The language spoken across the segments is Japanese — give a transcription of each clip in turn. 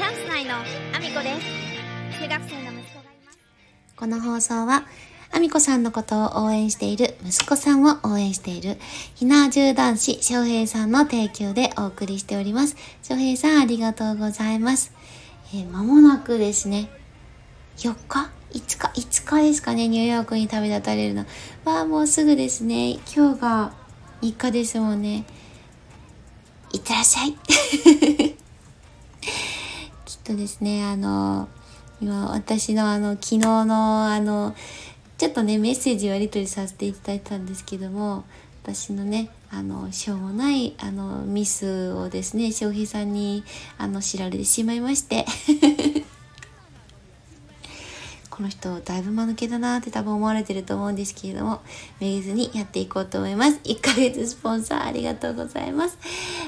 チャンス内のアミコです中学生の息子がいますこの放送は、あみこさんのことを応援している、息子さんを応援している、ひな重男子翔平さんの提供でお送りしております。翔平さんありがとうございます。えー間もなくですね、4日 ?5 日 ?5 日ですかね、ニューヨークに旅立たれるの。わあ、もうすぐですね。今日が3日ですもんね。いってらっしゃい。とですね、あの、今私のあの、昨日のあの、ちょっとね、メッセージをやり取りさせていただいたんですけども、私のね、あの、しょうもない、あの、ミスをですね、翔平さんに、あの、知られてしまいまして。この人だいぶ間抜けだなって多分思われてると思うんですけれどもめげずにやっていこうと思います。1ヶ月スポンサーありがとうございます、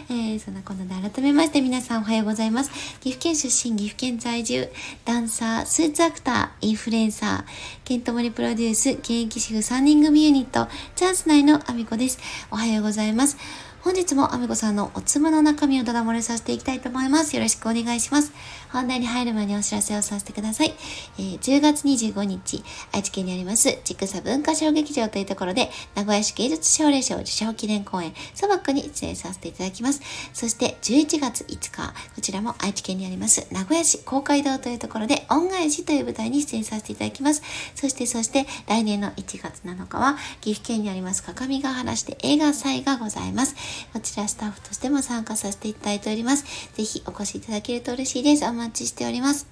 えー、そんなこんなで改めまして皆さんおはようございます。岐阜県出身岐阜県在住ダンサースーツアクターインフルエンサーケントモリプロデュース現役主婦3人組ユニットチャンス内のアミコです。おはようございます。本日もアミコさんのおつむの中身をダダ漏れさせていきたいと思います。よろしくお願いします。本題に入る前にお知らせをさせてください。えー10月25日、愛知県にあります、ちくさ文化小劇場というところで、名古屋市芸術奨励賞受賞記念公演、サバックに出演させていただきます。そして11月5日、こちらも愛知県にあります、名古屋市公会堂というところで、恩返しという舞台に出演させていただきます。そして、そして、来年の1月7日は、岐阜県にあります、各務原市で映画祭がございます。こちらスタッフとしても参加させていただいております。ぜひお越しいただけると嬉しいです。お待ちしております。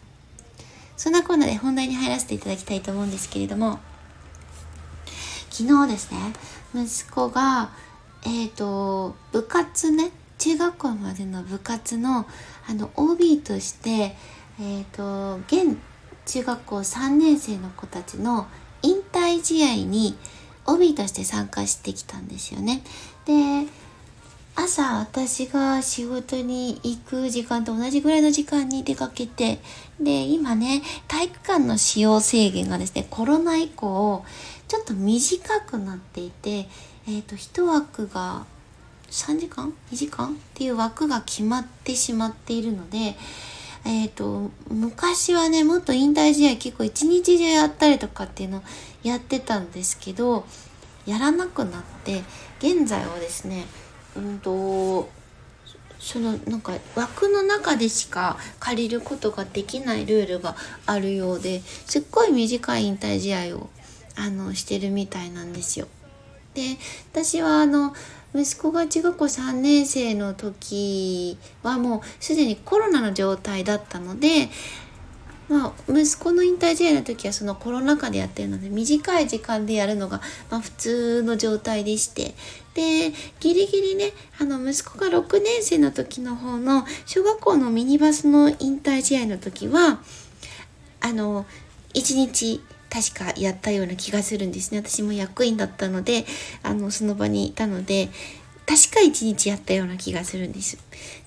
そんなコーナーで本題に入らせていただきたいと思うんですけれども、昨日ですね、息子が、えっ、と、部活ね、中学校までの部活の、あの、OB として、えっ、と、現中学校3年生の子たちの引退試合に OB として参加してきたんですよね。で、朝私が仕事に行く時間と同じぐらいの時間に出かけてで今ね体育館の使用制限がですねコロナ以降ちょっと短くなっていてえっ、と1枠が3時間？2時間？っていう枠が決まってしまっているのでえっ、と昔はねもっと引退試合結構一日中やったりとかっていうのをやってたんですけどやらなくなって現在はですねうんとそのなんか枠の中でしか借りることができないルールがあるようですっごい短い引退試合をあのしてるみたいなんですよ。で私はあの息子が中学校3年生の時はもうすでにコロナの状態だったのでまあ、息子の引退試合の時はそのコロナ禍でやってるので短い時間でやるのが、まあ、普通の状態でして。でギリギリねあの息子が6年生の時の方の小学校のミニバスの引退試合の時はあの1日確かやったような気がするんですね。私も役員だったのであのその場にいたので確か1日やったような気がするんです。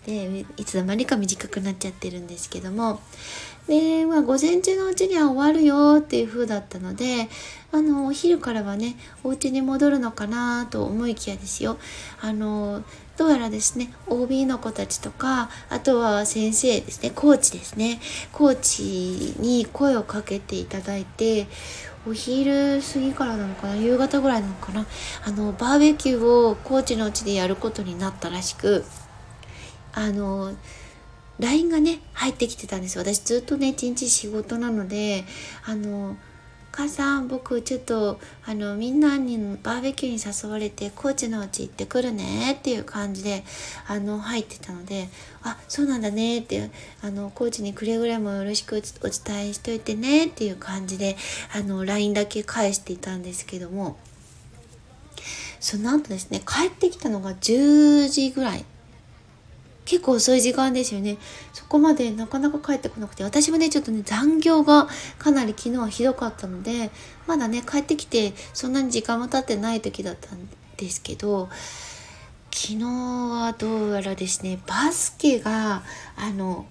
でいつの間にか短くなっちゃってるんですけども。で、まあ、午前中のうちには終わるよっていう風だったので、あの、お昼からはね、お家に戻るのかなと思いきやですよ。あの、どうやらですね、OB の子たちとか、あとは先生ですね、コーチですね、コーチに声をかけていただいて、お昼過ぎからなのかな夕方ぐらいなのかなあの、バーベキューをコーチのうちでやることになったらしく、あの、LINE がね入ってきてたんです私ずっとね一日仕事なのであの「母さん僕ちょっとあのみんなにバーベキューに誘われてコーチのうち行ってくるね」っていう感じであの入ってたので「あそうなんだね」ってあのコーチにくれぐれもよろしくお伝えしといてねっていう感じであの LINE だけ返していたんですけどもその後ですね帰ってきたのが10時ぐらい。結構遅い時間ですよね。そこまでなかなか帰ってこなくて、私もね、ちょっとね、残業がかなり昨日はひどかったので、まだね、帰ってきて、そんなに時間も経ってない時だったんですけど、昨日はどうやらですね、バスケが、あの、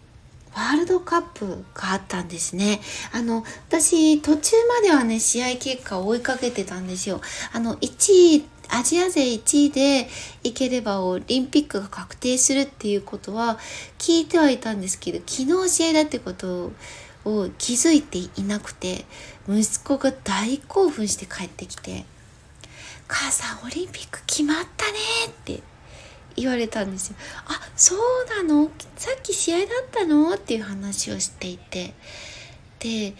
ワールドカップがあったんですね。あの、私、途中まではね、試合結果を追いかけてたんですよ。あの、1位、アジア勢1位でいければオリンピックが確定するっていうことは聞いてはいたんですけど昨日試合だってことを気づいていなくて息子が大興奮して帰ってきて「母さんオリンピック決まったね」って言われたんですよ。あそうなの？さっき試合だったの？っていう話をしていてで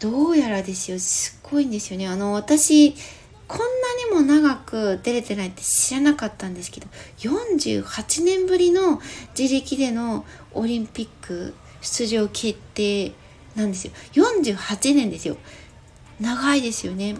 どうやらですよすっごいんですよね。あの私こんなにも長く出れてないって知らなかったんですけど48年ぶりの自力でのオリンピック出場決定なんですよ。48年ですよ。長いですよね。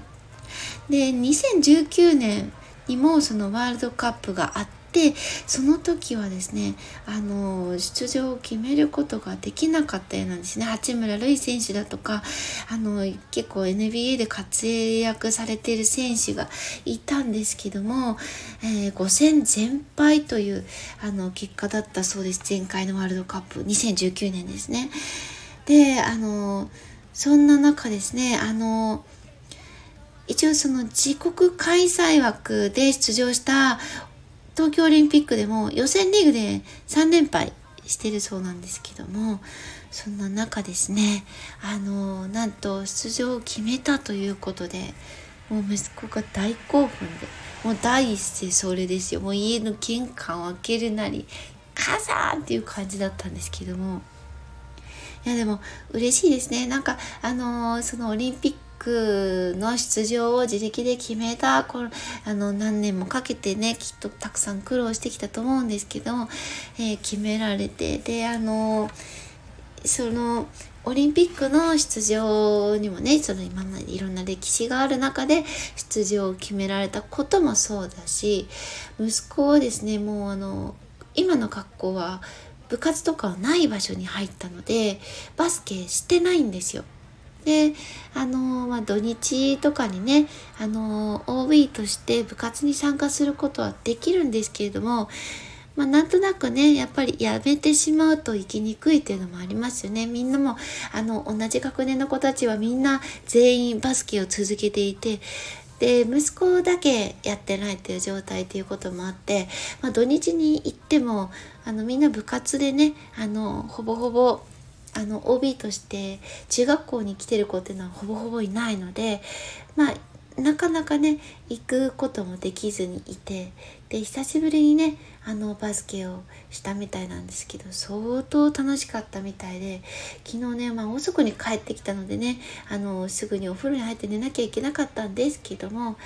で2019年にもそのワールドカップがあってその時はですねあの出場を決めることができなかったようなんですね八村塁選手だとかあの結構 NBA で活躍されている選手がいたんですけども、えー、5戦全敗というあの結果だったそうです前回のワールドカップ2019年ですね。であのそんな中ですねあの一応その自国開催枠で出場した東京オリンピックでも予選リーグで3連敗してるそうなんですけどもそんな中ですねあのなんと出場を決めたということでもう息子が大興奮でもう第一声それですよもう家の玄関を開けるなり「母さん!」っていう感じだったんですけどもいやでも嬉しいですねなんかあの、そのオリンピックの出場を自力で決めたこのあの何年もかけてねきっとたくさん苦労してきたと思うんですけど、えー、決められてであのそのオリンピックの出場にもねその今のいろんな歴史がある中で出場を決められたこともそうだし息子はですねもうあの今の学校は部活とかはない場所に入ったのでバスケしてないんですよ。であのまあ、土日とかにねあの OB として部活に参加することはできるんですけれども、まあ、なんとなくねやっぱりやめてしまうと生きにくいっていうのもありますよね。みんなもあの同じ学年の子たちはみんな全員バスケを続けていてで息子だけやってないっていう状態っていうこともあって、まあ、土日に行ってもあのみんな部活でねあのほぼほぼあの OB として中学校に来てる子っていうのはほぼほぼいないのでまあなかなかね行くこともできずにいてで久しぶりにねあのバスケをしたみたいなんですけど相当楽しかったみたいで昨日ね、まあ、遅くに帰ってきたのでねあのすぐにお風呂に入って寝なきゃいけなかったんですけども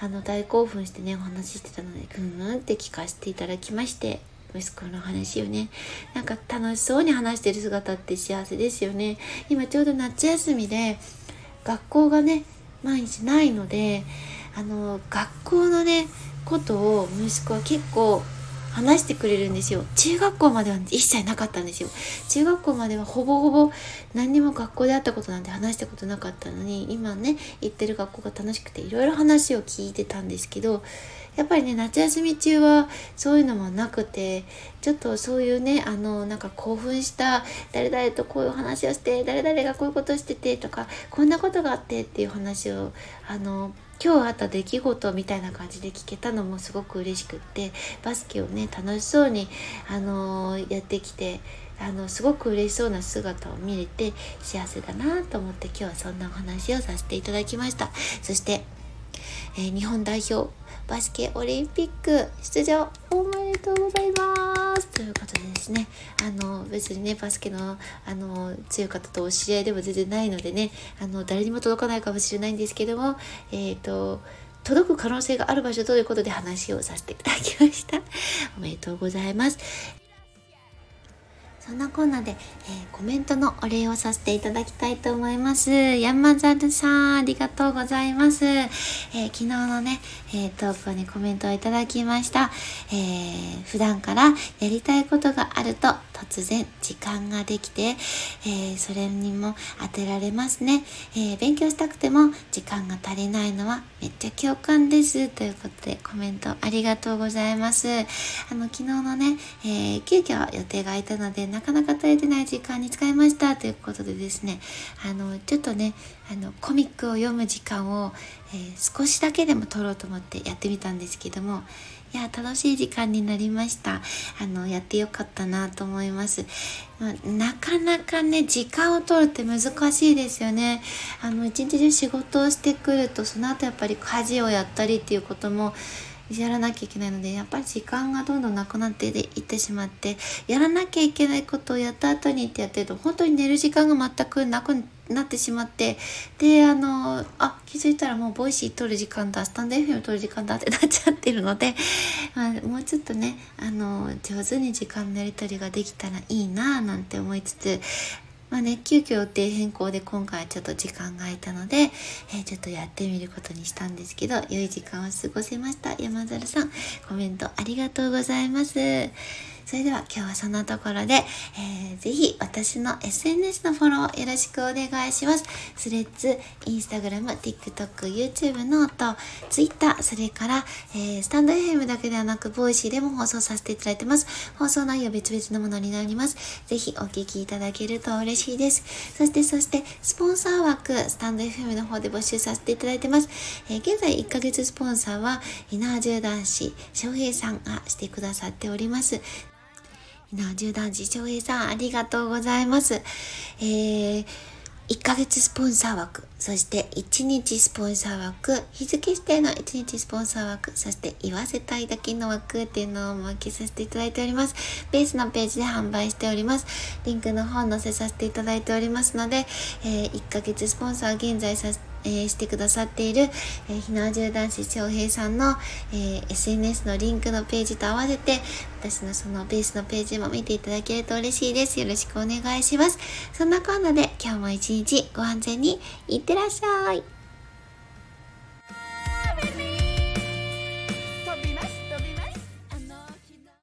あの大興奮してねお話ししてたのでぐんぐんって聞かせていただきまして。息子の話をね。なんか楽しそうに話してる姿って幸せですよね。今ちょうど夏休みで学校がね毎日ないのであの学校のねことを息子は結構話してくれるんですよ。中学校までは一切なかったんですよ。中学校まではほぼほぼ何にも学校で会ったことなんて話したことなかったのに今ね行ってる学校が楽しくていろいろ話を聞いてたんですけどやっぱりね夏休み中はそういうのもなくてちょっとそういうねあのなんか興奮した誰々とこういう話をして誰々がこういうことしててとかこんなことがあってっていう話をあの今日あった出来事みたいな感じで聞けたのもすごく嬉しくってバスケをね楽しそうにあのやってきてあのすごく嬉しそうな姿を見れて幸せだなと思って今日はそんなお話をさせていただきました。そして、えー、日本代表バスケオリンピック出場おめでとうございます。というですねあの別にねバスケのあの強い方とお知り合いでも全然ないのでねあの誰にも届かないかもしれないんですけどもえっ、ー、と届く可能性がある場所ということで話をさせていただきました。おめでとうございます。そんなこんなで、えー、コメントのお礼をさせていただきたいと思います。山猿さん、ありがとうございます。えー、昨日のね、えー、投稿にコメントをいただきました。えー、普段からやりたいことがあると突然時間ができて、えそれにも当てられますね、え勉強したくても時間が足りないのはめっちゃ共感です。ということでコメントありがとうございます。あの、昨日のね、え急遽予定が空いたのでなかなか取れてない時間に使いましたということでですねあのちょっとねあのコミックを読む時間を、えー、少しだけでも取ろうと思ってやってみたんですけどもいや楽しい時間になりました。あのやってよかったなと思います、まあ、なかなかね時間を取るって難しいですよね。あの一日中仕事をしてくるとその後やっぱり家事をやったりっていうこともやらなきゃいけないのでやっぱり時間がどんどんなくなっていってしまってやらなきゃいけないことをやった後にってやってると本当に寝る時間が全くなくなってしまってであのあ気づいたらもうボイシー撮る時間だスタンド FM 撮る時間だってなっちゃってるので、まあ、もうちょっとねあの上手に時間のやり取りができたらいいなぁなんて思いつつまあね、急遽予定変更で今回はちょっと時間が空いたので、えー、ちょっとやってみることにしたんですけど、良い時間を過ごせました。山猿さん、コメントありがとうございます。それでは今日はそんなところで、えー、ぜひ私の SNS のフォローよろしくお願いします。スレッズ、インスタグラム、TikTok、YouTube note、Twitter、それから、えー、スタンド FM だけではなく、ボイシーでも放送させていただいてます。放送内容別々のものになります。ぜひお聞きいただけると嬉しいです。そして、そして、スポンサー枠、スタンド FM の方で募集させていただいてます。えー、現在1ヶ月スポンサーは、稲ー男子、翔平さんがしてくださっております。な十段寺翔平さん、ありがとうございます。えー、1ヶ月スポンサー枠、そして1日スポンサー枠、日付指定の1日スポンサー枠、そして言わせたいだけの枠っていうのを設けさせていただいております。ベースのページで販売しております。リンクの方載せさせていただいておりますので、えー、1ヶ月スポンサー現在させてえー、してくださっている、えー、ひなわじゅう男子翔平さんの、えー、SNS のリンクのページと合わせて、私のそのベースのページも見ていただけると嬉しいです。よろしくお願いします。そんなこんなで今日も一日ご安全にいってらっしゃい。